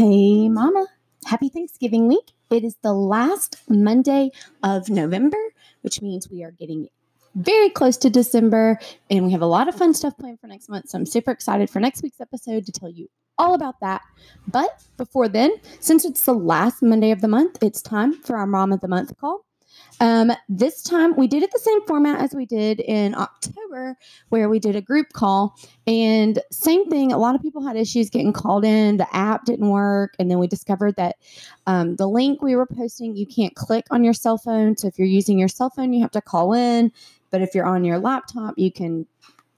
Hey, Mama. Happy Thanksgiving week. It is the last Monday of November, which means we are getting very close to December and we have a lot of fun stuff planned for next month. So I'm super excited for next week's episode to tell you all about that. But before then, since it's the last Monday of the month, it's time for our Mom of the Month call. Um, this time we did it the same format as we did in October, where we did a group call. And same thing, a lot of people had issues getting called in. The app didn't work. And then we discovered that um, the link we were posting, you can't click on your cell phone. So if you're using your cell phone, you have to call in. But if you're on your laptop, you can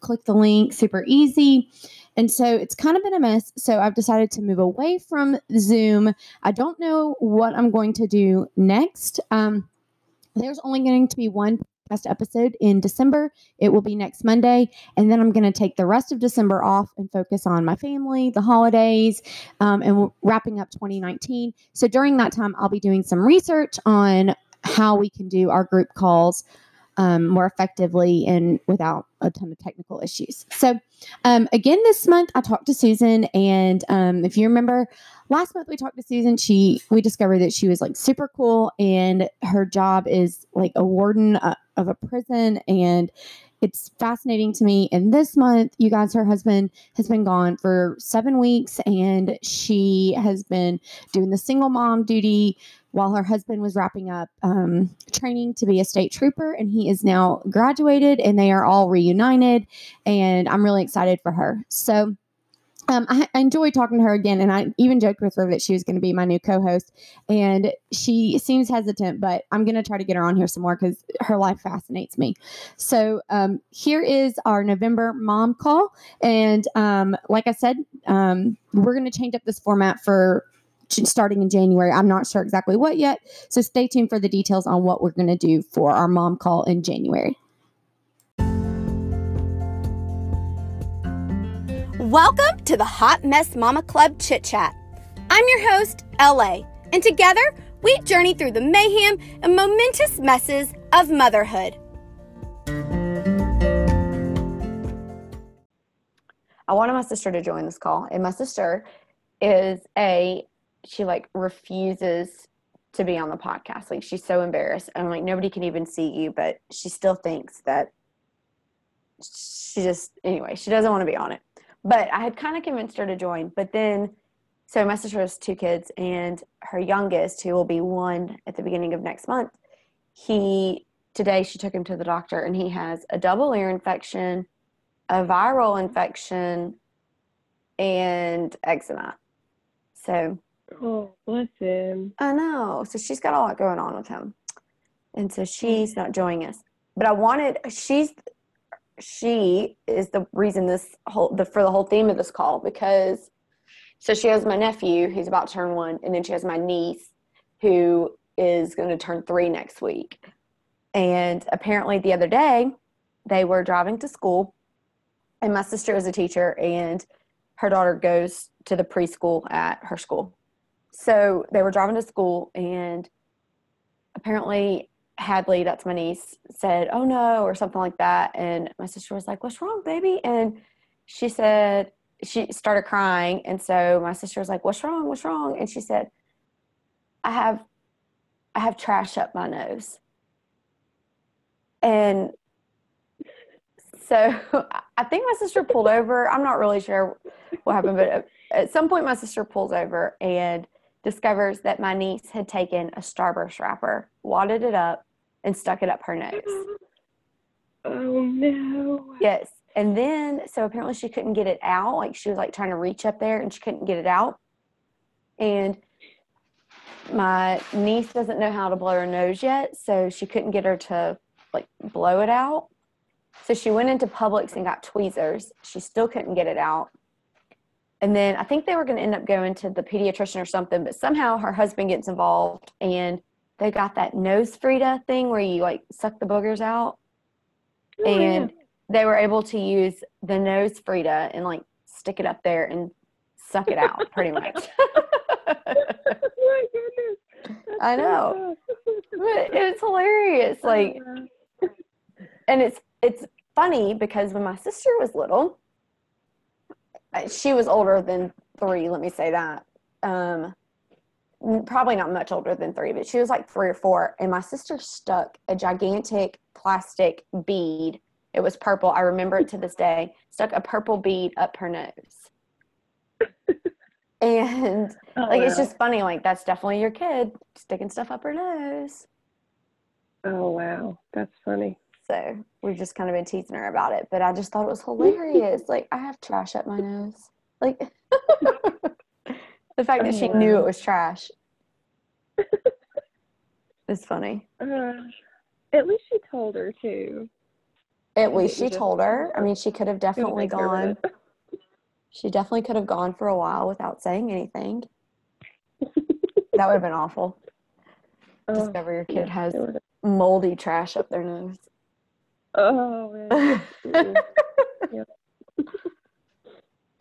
click the link super easy. And so it's kind of been a mess. So I've decided to move away from Zoom. I don't know what I'm going to do next. Um, there's only going to be one podcast episode in December. It will be next Monday. And then I'm going to take the rest of December off and focus on my family, the holidays, um, and wrapping up 2019. So during that time, I'll be doing some research on how we can do our group calls um, more effectively and without a ton of technical issues. So, um, again, this month I talked to Susan, and um, if you remember, last month we talked to Susan. She we discovered that she was like super cool, and her job is like a warden uh, of a prison, and it's fascinating to me. And this month, you guys, her husband has been gone for seven weeks, and she has been doing the single mom duty while her husband was wrapping up um, training to be a state trooper, and he is now graduated, and they are all reunited, and I'm really excited for her. So. Um, I, I enjoyed talking to her again, and I even joked with her that she was going to be my new co-host. And she seems hesitant, but I'm going to try to get her on here some more because her life fascinates me. So um, here is our November mom call, and um, like I said, um, we're going to change up this format for starting in January. I'm not sure exactly what yet. So stay tuned for the details on what we're going to do for our mom call in January. Welcome to the Hot Mess Mama Club Chit Chat. I'm your host, LA, and together we journey through the mayhem and momentous messes of motherhood. I wanted my sister to join this call, and my sister is a she like refuses to be on the podcast. Like she's so embarrassed. And I'm like nobody can even see you, but she still thinks that she just anyway, she doesn't want to be on it. But I had kind of convinced her to join. But then so my sister has two kids and her youngest, who will be one at the beginning of next month, he today she took him to the doctor and he has a double ear infection, a viral infection, and eczema. So Oh, bless him. I know. So she's got a lot going on with him. And so she's hmm. not joining us. But I wanted she's she is the reason this whole the for the whole theme of this call because so she has my nephew who's about to turn one, and then she has my niece who is going to turn three next week. And apparently the other day they were driving to school and my sister is a teacher and her daughter goes to the preschool at her school so they were driving to school and apparently Hadley, that's my niece, said, Oh no, or something like that. And my sister was like, What's wrong, baby? And she said, She started crying. And so my sister was like, What's wrong? What's wrong? And she said, I have I have trash up my nose. And so I think my sister pulled over. I'm not really sure what happened, but at some point my sister pulls over and discovers that my niece had taken a Starburst wrapper, wadded it up, and stuck it up her nose. Oh no. Yes. And then, so apparently she couldn't get it out. Like she was like trying to reach up there and she couldn't get it out. And my niece doesn't know how to blow her nose yet. So she couldn't get her to like blow it out. So she went into Publix and got tweezers. She still couldn't get it out. And then I think they were going to end up going to the pediatrician or something, but somehow her husband gets involved and they got that NoseFrida thing where you like suck the boogers out. Oh, and yeah. they were able to use the NoseFrida and like stick it up there and suck it out pretty much. oh my goodness. I know. but it's hilarious. Like, and it's, it's funny because when my sister was little, she was older than three, let me say that. um, probably not much older than three, but she was like three or four. And my sister stuck a gigantic plastic bead. It was purple. I remember it to this day. Stuck a purple bead up her nose. and Oh, like it's just funny. Like that's definitely your kid sticking stuff up her nose. Oh wow, that's funny. So we've just kind of been teasing her about it. But I just thought it was hilarious. like I have trash up my nose. Like the fact that she knew it was trash. It's funny. Uh, at least she told her too. At least she told her. I mean, she could have definitely gone. She definitely could have gone for a while without saying anything. That would have been awful. Oh, Discover your kid has moldy trash up their nose. Oh man. Mm-mm.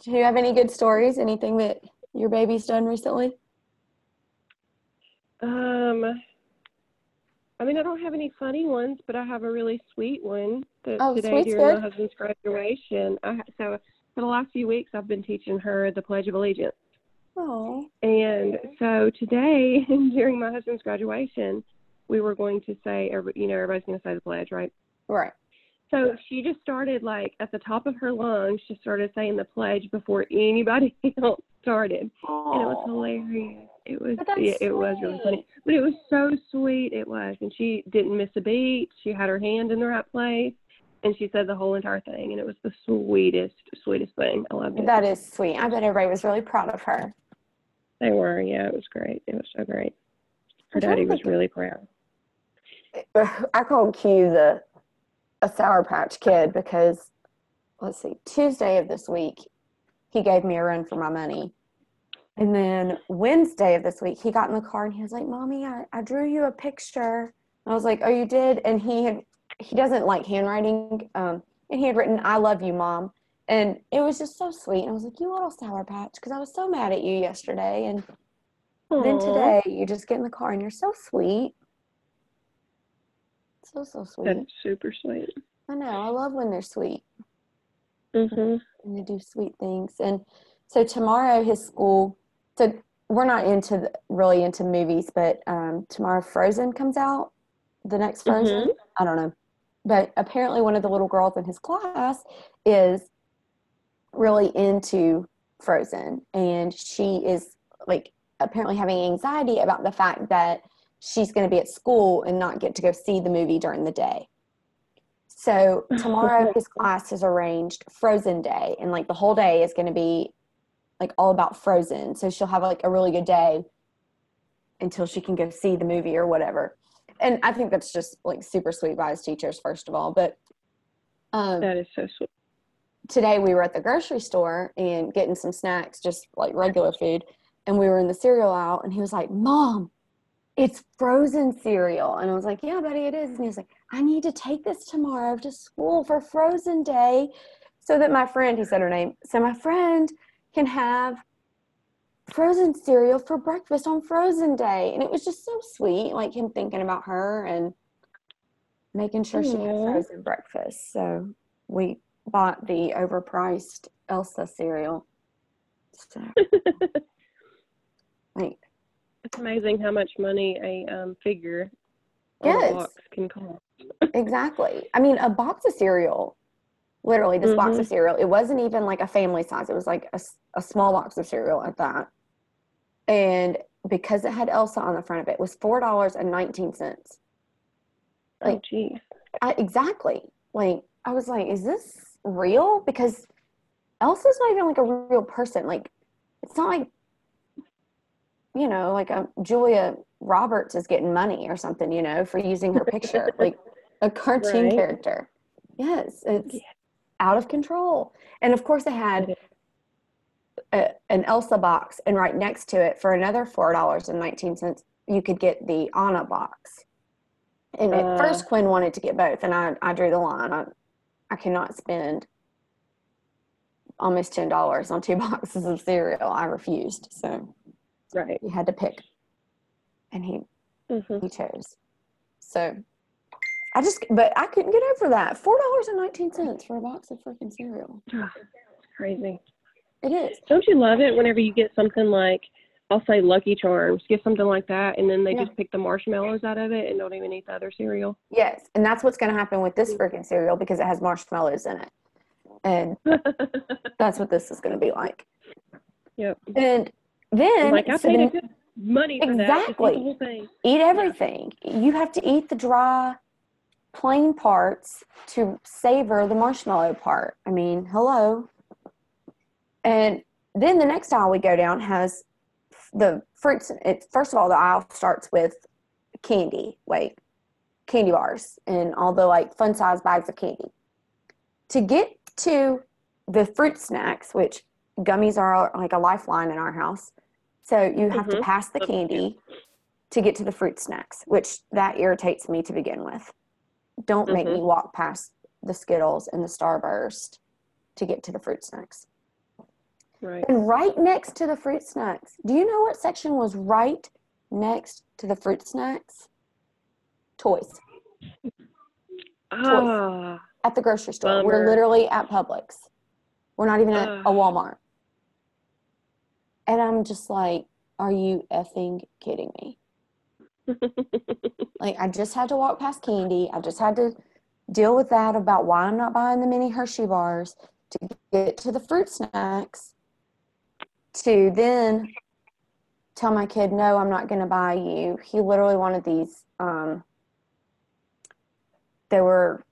Do you have any good stories? Anything that your baby's done recently? Um, I mean, I don't have any funny ones, but I have a really sweet one that Oh, today during good. my husband's graduation. I, so for the last few weeks, I've been teaching her the Pledge of Allegiance. Oh, And so today, during my husband's graduation, we were going to say, every- you know, everybody's going to say the pledge, right? right. So she just started like at the top of her lungs. She started saying the pledge before anybody else started, and it was hilarious. It was it, it was really funny, but it was so sweet. It was, and she didn't miss a beat. She had her hand in the right place, and she said the whole entire thing, and it was the sweetest, sweetest thing. I loved it. That is sweet. I bet everybody was really proud of her. They were, yeah, it was great. It was so great. Her I'm trying to daddy was really proud. I called Q the a Sour Patch Kid because let's see, Tuesday of this week, he gave me a run for my money. And then Wednesday of this week, he got in the car and he was like, Mommy, I, I drew you a picture. I was like, Oh, you did? And he had he doesn't like handwriting. Um, and he had written, I love you, Mom. And it was just so sweet. And I was like, You little sour patch, because I was so mad at you yesterday. And then today you just get in the car and you're so sweet. So so sweet. that is super sweet. I know. I love when they're sweet Mhm. and they do sweet things. And so tomorrow his school. So we're not into the, really into movies, but um, tomorrow Frozen comes out. The next Frozen. I don't know, but apparently one of the little girls in his class is really into Frozen, and she is like apparently having anxiety about the fact that she's going to be at school and not get to go see the movie during the day. So tomorrow his class has arranged Frozen Day and like the whole day is going to be like all about Frozen. So she'll have like a really good day until she can go see the movie or whatever. And I think that's just like super sweet by his teachers first of all, but um That is so sweet. today we were at the grocery store and getting some snacks, just like regular food. And we were in the cereal aisle, and he was like, Mom, it's frozen cereal. And I was like, Yeah, buddy, it is. And he was like, I need to take this tomorrow to school for Frozen Day so that my friend, he said her name, so my friend can have frozen cereal for breakfast on Frozen Day. And it was just so sweet, like him thinking about her and making sure she had frozen breakfast. So we bought the overpriced Elsa cereal. So, like, It's amazing how much money a um, figure Yes. box can cost. exactly. I mean, a box of cereal, literally, this box of cereal, it wasn't even like a family size. It was like a, a small box of cereal at that. And because it had Elsa on the front of it, it was $4.19. Oh, Like, geez. I, exactly. Like, I was like, is this real? Because Elsa's not even like a real person. Like, it's not like, you know, like a Julia Roberts is getting money or something, you know, for using her picture, like a cartoon Right. character. Yes, it's out of control. And of course, they had a, an Elsa box, and right next to it, for another four dollars and nineteen cents, you could get the Anna box. And at Uh. first, Quinn wanted to get both, and I, I drew the line. I, I cannot spend almost ten dollars on two boxes of cereal. I refused, so Right. he had to pick, and he hmm he chose. So I just, but I couldn't get over that. Four dollars and nineteen cents for a box of freaking cereal. Crazy. It is. Don't you love it whenever you get something like I'll say Lucky Charms. Get something like that, and then they Yeah. just pick the marshmallows out of it and don't even eat the other cereal. Yes, and that's what's going to happen with this freaking cereal because it has marshmallows in it, and that's what this is going to be like. yep. And then like I so paid then a good money for that. Eat Exactly. thing. eat everything. You have to eat the dry, plain parts to savor the marshmallow part. I mean, hello. And then the next aisle we go down has the fruits. It, first of all, the aisle starts with candy. Wait, candy bars and all the like fun size bags of candy. To get to the fruit snacks, which gummies are like a lifeline in our house. So you have to Mhm. pass the candy to get to the fruit snacks, which that irritates me to begin with. Don't make me walk past the Skittles and the Starburst to get to the fruit snacks. Right. And right next to the fruit snacks, do you know what section was right next to the fruit snacks? Toys Ah. at the grocery store. We're literally at Publix. We're not even at a Walmart. And I'm just like, are you effing kidding me? Like, I just had to walk past candy. I just had to deal with that about why I'm not buying the mini Hershey bars to get to the fruit snacks to then tell my kid, no, I'm not going to buy you. He literally wanted these. Um, they were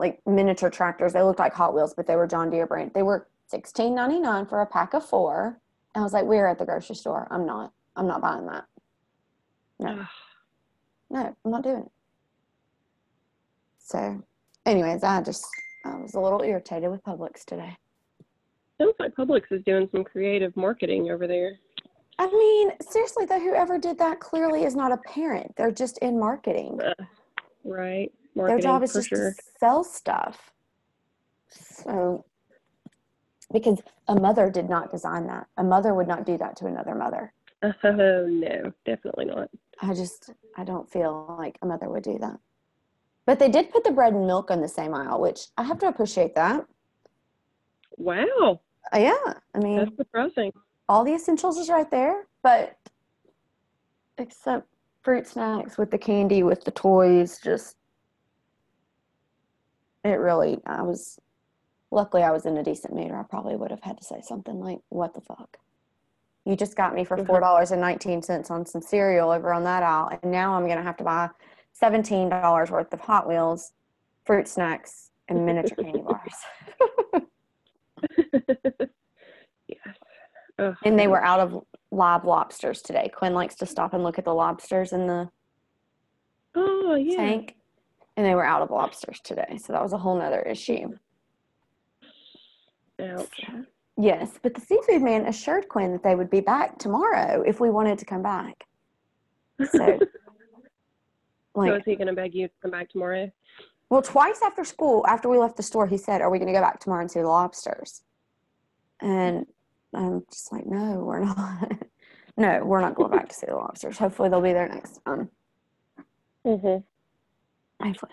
like miniature tractors. They looked like Hot Wheels, but they were John Deere brand. They were $16.99 for a pack of four. I was like, we're at the grocery store. I'm not. I'm not buying that. No. No, I'm not doing it. So, anyways, I just I was a little irritated with Publix today. Sounds like Publix is doing some creative marketing over there. I mean, seriously though, whoever did that clearly is not a parent. They're just in marketing. Right. Their job is just sure. to sell stuff. So, because a mother did not design that, a mother would not do that to another mother. Oh no, definitely not. I just I don't feel like a mother would do that. But they did put the bread and milk on the same aisle, which I have to appreciate that. Wow, Uh, yeah, I mean, that's surprising. all the essentials is right there, but except fruit snacks with the candy, with the toys, just it really. I was luckily I was in a decent mood, or I probably would have had to say something like, "What the fuck." You just got me for Mhm. four dollars and nineteen cents on some cereal over on that aisle, and now I'm gonna have to buy seventeen dollars worth of Hot Wheels, fruit snacks, and miniature candy bars. yes. Ugh. And they were out of live lobsters today. Quinn likes to stop and look at the lobsters in the Oh yeah. tank, and they were out of lobsters today. So that was a whole nother issue. Ouch. Yes, but the seafood man assured Quinn that they would be back tomorrow if we wanted to come back. So, so like, is he gonna beg you to come back tomorrow? well, twice after school, after we left the store, he said, "Are we going to go back tomorrow and see the lobsters?" And I'm just like, "No, we're not. no, we're not going back to see the lobsters. Hopefully, they'll be there next time." Mm-hmm. Hopefully.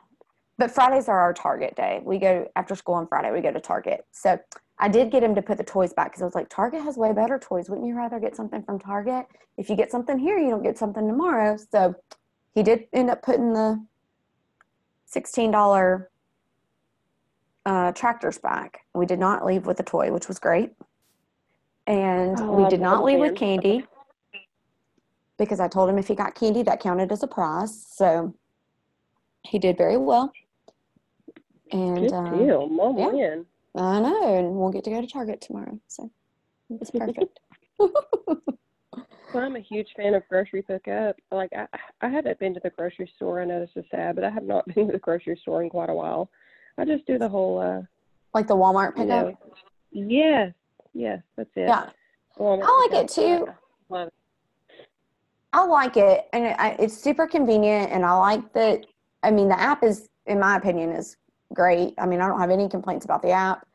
But Fridays are our Target day. We go after school on Friday. We go to Target. So I did get him to put the toys back because I was like, Target has way better toys. Wouldn't you rather get something from Target? If you get something here, you don't get something tomorrow. So he did end up putting the sixteen dollar uh, tractors back. We did not leave with a toy, which was great, and Oh, we did not leave with candy because I told him if he got candy, that counted as a prize. So he did very well. And Good uh, deal. Mom yeah. win. I know, and we'll get to go to Target tomorrow. So it's perfect. Well, I'm a huge fan of grocery pickup. Like I, I haven't been to the grocery store. I know this is sad, but I have not been to the grocery store in quite a while. I just do the whole, uh, like the Walmart you pickup. know, yes, yes, that's it. Yeah, Walmart I like it too. It. I like it, and it, I, it's super convenient. And I like that. I mean, the app is, in my opinion, is great. I mean, I don't have any complaints about the app.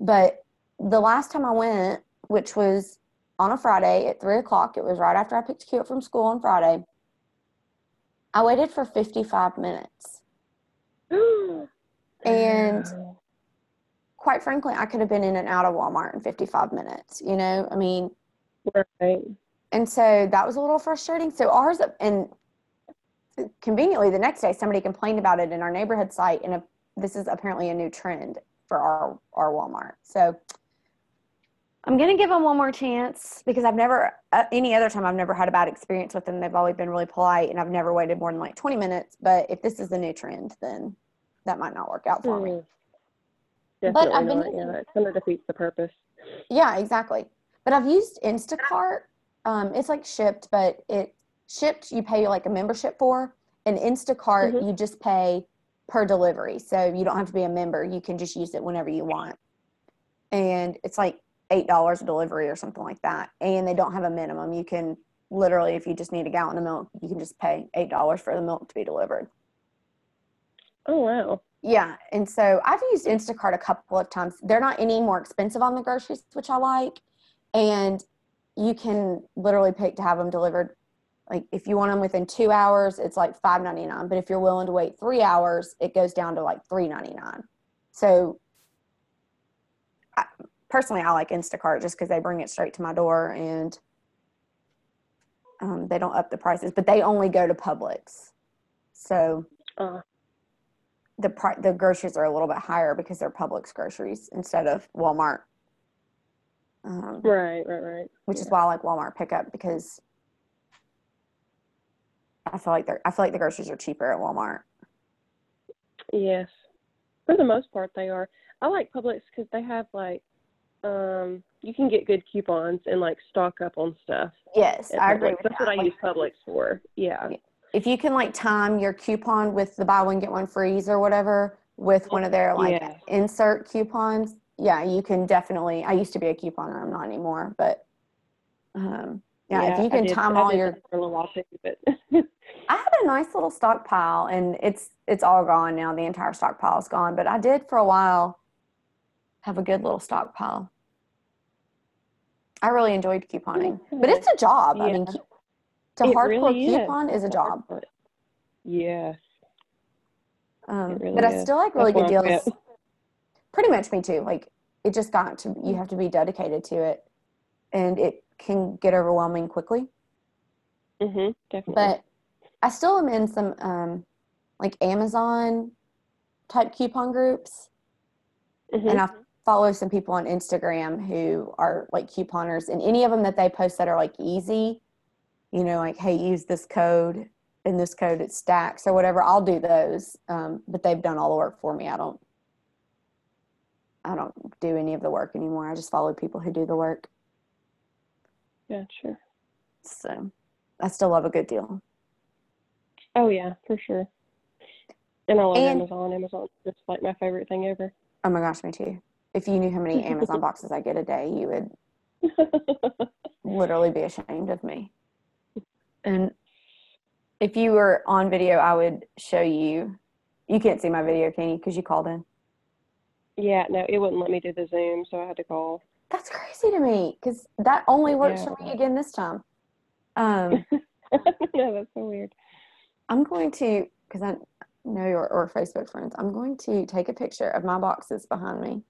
But the last time I went, which was on a Friday at three o'clock, it was right after I picked Q up from school on Friday. I waited for fifty-five minutes. And quite frankly, I could have been in and out of Walmart in 55 minutes. You know, I mean, right. and so that was a little frustrating. So ours, and conveniently, the next day somebody complained about it in our neighborhood site, and a, this is apparently a new trend for our our Walmart. So I'm gonna give them one more chance because I've never uh, any other time I've never had a bad experience with them. They've always been really polite, and I've never waited more than like 20 minutes. But if this is a new trend, then that might not work out for me. Hmm. But Definitely I've been not. Yeah, that kind of defeats the purpose. Yeah, exactly. But I've used Instacart. Um, it's like Shipt, but it Shipt you pay like a membership for, and Instacart Mhm. you just pay per delivery. So you don't have to be a member. You can just use it whenever you want. And it's like eight dollars a delivery or something like that. And they don't have a minimum. You can literally, if you just need a gallon of milk, you can just pay eight dollars for the milk to be delivered. Oh wow. Yeah, and so I've used Instacart a couple of times. They're not any more expensive on the groceries, which I like. And you can literally pick to have them delivered. Like if you want them within two hours, it's like five ninety nine. But if you're willing to wait three hours, it goes down to like three ninety nine. So I, personally, I like Instacart just because they bring it straight to my door and um, they don't up the prices. But they only go to Publix, so Uh, the pri- the groceries are a little bit higher because they're Publix groceries instead of Walmart. Um, right, right, right. which is why I like Walmart pickup because I feel like they're I feel like the groceries are cheaper at Walmart. Yes, for the most part they are. I like Publix because they have like, um, you can get good coupons and like stock up on stuff. Yes, I Publix. agree That's that. what I use Publix for. Yeah. if you can like time your coupon with the buy one get one freeze or whatever with one of their like insert coupons, yeah, you can definitely. I used to be a couponer, I'm not anymore, but um, yeah, if you can did- time all your that for a little while too, but I had a nice little stockpile and it's it's all gone now. The entire stockpile is gone, but I did for a while have a good little stockpile. I really enjoyed couponing, but it's a job. I mean, to It hardcore really is. coupon is a job. yes. Um, really but I is. still like really That's good deals. Pretty much me too. Like it just got to you have to be dedicated to it, and it can get overwhelming quickly. Mhm. Definitely. but I still am in some um, like Amazon type coupon groups, Mhm. and I follow some people on Instagram who are like couponers, and any of them that they post that are like easy, you know, like hey, use this code, and this code it stacks or whatever. I'll do those, um, but they've done all the work for me. I don't, I don't do any of the work anymore. I just follow people who do the work. Yeah, sure. So I still love a good deal. Oh yeah, for sure. And I love And- Amazon. Amazon's just like my favorite thing ever. Oh my gosh, me too. If you knew how many Amazon boxes I get a day, you would literally be ashamed of me. And if you were on video, I would show you. You can't see my video, can you? Because you called in. yeah, no, it wouldn't let me do the Zoom, so I had to call. That's crazy to me because that only works for me again this time. Um, no, that's so weird. I'm going to, because I know your or Facebook friends, I'm going to take a picture of my boxes behind me.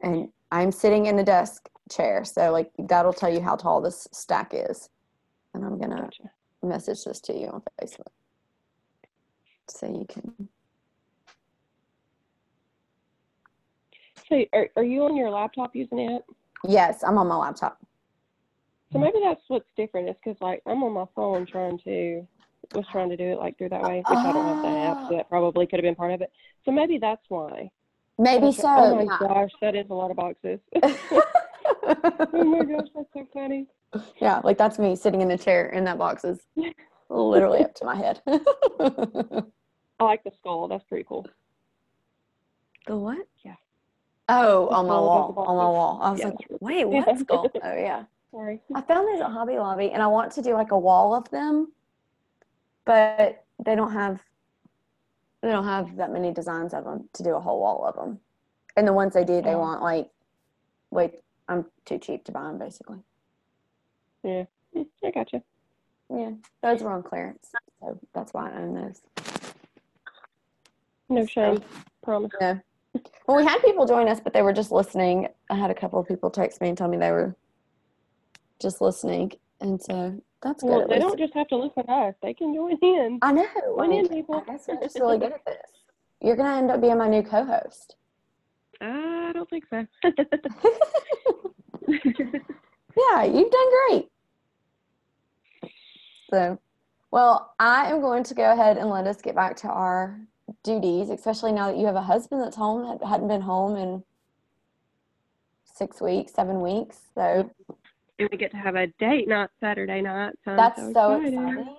And I'm sitting in a desk chair, so like that'll tell you how tall this stack is. And I'm gonna Gotcha. message this to you on Facebook. So you can So, are are you on your laptop using it? Yes, I'm on my laptop. So maybe that's what's different. It's because like I'm on my phone trying to was trying to do it like through that way, which I don't have the app, so ah. that probably could have been part of it. So maybe that's why. Maybe oh, so. Oh my yeah. gosh, that is a lot of boxes. oh my gosh, that's so funny. yeah, like that's me sitting in a chair in that box is literally up to my head. I like the skull. That's pretty cool. The what? Yeah. Oh, The on my wall. On my wall. I was Yeah, like, wait, what skull? Oh yeah. Sorry. I found these at Hobby Lobby and I want to do like a wall of them, but they don't have they don't have that many designs of them to do a whole wall of them. And the ones they do, they want like wait, I'm too cheap to buy them basically. Yeah, I gotcha. Yeah, those were on clearance, so that's why I own those. No shame. Promise. No. Well, we had people join us, but they were just listening. I had a couple of people text me and tell me they were just listening, and so that's good. Well, at they don't just have to listen to us; they can join in. I know. Join I, in, people. I guess we're just really good at this. You're gonna end up being my new co-host. I don't think so. Yeah, you've done great. So, well, I am going to go ahead and let us get back to our duties, especially now that you have a husband that's home that hadn't been home in six weeks, seven weeks. So and we get to have a date night Saturday night. So that's so, so excited. exciting.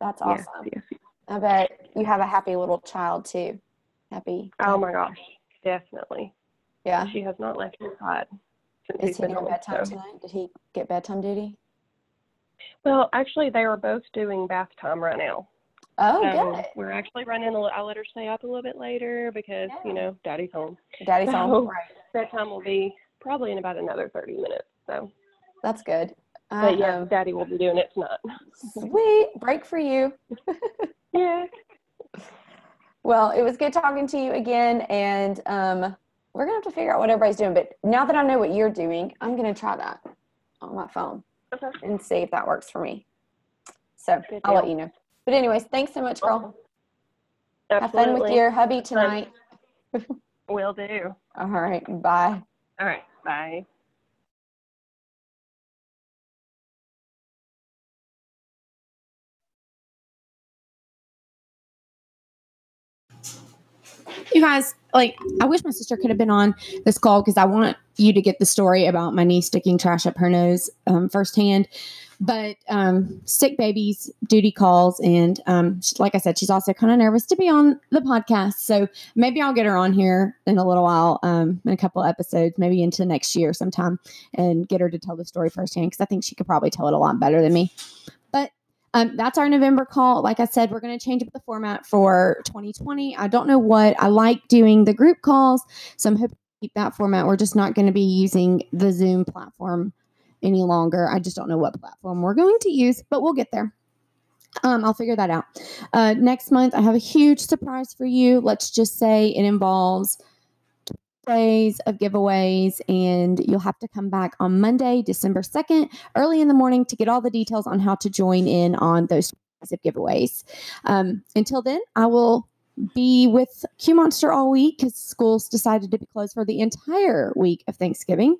That's awesome. yes. I bet you have a happy little child too. Happy. Oh my gosh, definitely. Yeah. She has not left his side Is he home. bedtime so- tonight? Did he get bedtime duty? Well, actually, they are both doing bath time right now. Oh, so good. we're actually running a little. I let her stay up a little bit later because Yeah. you know Daddy's home. Daddy's home. So- Right. Bedtime will be probably in about another thirty minutes. So, That's good. but yeah, Um, Daddy will be doing it tonight. sweet break for you. Yeah. Well, it was good talking to you again, and um, we're gonna have to figure out what everybody's doing. But now that I know what you're doing, I'm gonna try that on my phone Okay. and see if that works for me. So Good I'll let you know. But anyways, thanks so much, girl. Awesome. Have fun with your hubby tonight. Will do. All right, bye. All right. Bye. You guys, like, I wish my sister could have been on this call because I want you to get the story about my niece sticking trash up her nose um, firsthand. But um, sick babies, duty calls, and um, like I said, she's also kind of nervous to be on the podcast. So maybe I'll get her on here in a little while, um, in a couple episodes, maybe into next year sometime, and get her to tell the story firsthand because I think she could probably tell it a lot better than me. Um, that's our November call. Like I said, we're going to change up the format for 2020. I don't know what I like doing the group calls, so I'm hoping to keep that format. We're just not going to be using the Zoom platform any longer. I just don't know what platform we're going to use, but we'll get there. Um, I'll figure that out. Uh, next month, I have a huge surprise for you. Let's just say it involves days of giveaways, and you'll have to come back on Monday, December 2nd, early in the morning to get all the details on how to join in on those of giveaways. Um, until then, I will be with Q Monster all week because schools decided to be closed for the entire week of Thanksgiving.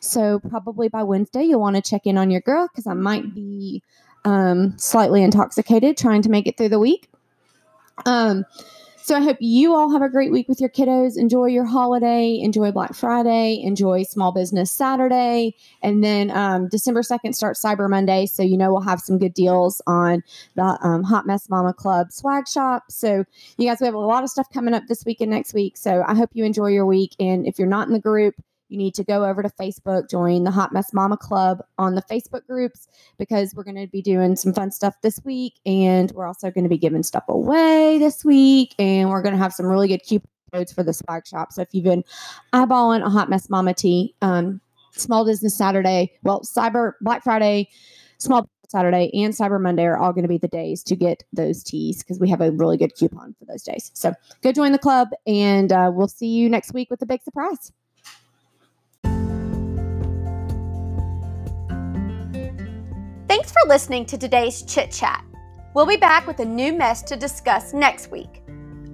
So probably by Wednesday, you'll want to check in on your girl because I might be um, slightly intoxicated trying to make it through the week. Um, so I hope you all have a great week with your kiddos. Enjoy your holiday. Enjoy Black Friday. Enjoy Small Business Saturday. And then um, December 2nd starts Cyber Monday. So you know we'll have some good deals on the um, Hot Mess Mama Club swag shop. So you guys, we have a lot of stuff coming up this week and next week. So I hope you enjoy your week. And if you're not in the group, you need to go over to Facebook, join the Hot Mess Mama Club on the Facebook groups because we're going to be doing some fun stuff this week. And we're also going to be giving stuff away this week. And we're going to have some really good coupon codes for the swag shop. So if you've been eyeballing a Hot Mess Mama tee, um, Small Business Saturday, well, Cyber Black Friday, Small Business Saturday, and Cyber Monday are all going to be the days to get those tees because we have a really good coupon for those days. So go join the club, and uh, we'll see you next week with a big surprise. Thanks for listening to today's Chit Chat. We'll be back with a new mess to discuss next week.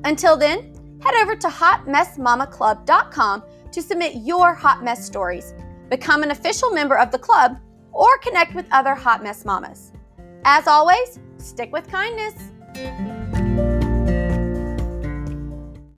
Until then, head over to hotmessmamaclub.com to submit your hot mess stories, become an official member of the club, or connect with other hot mess mamas. As always, stick with kindness.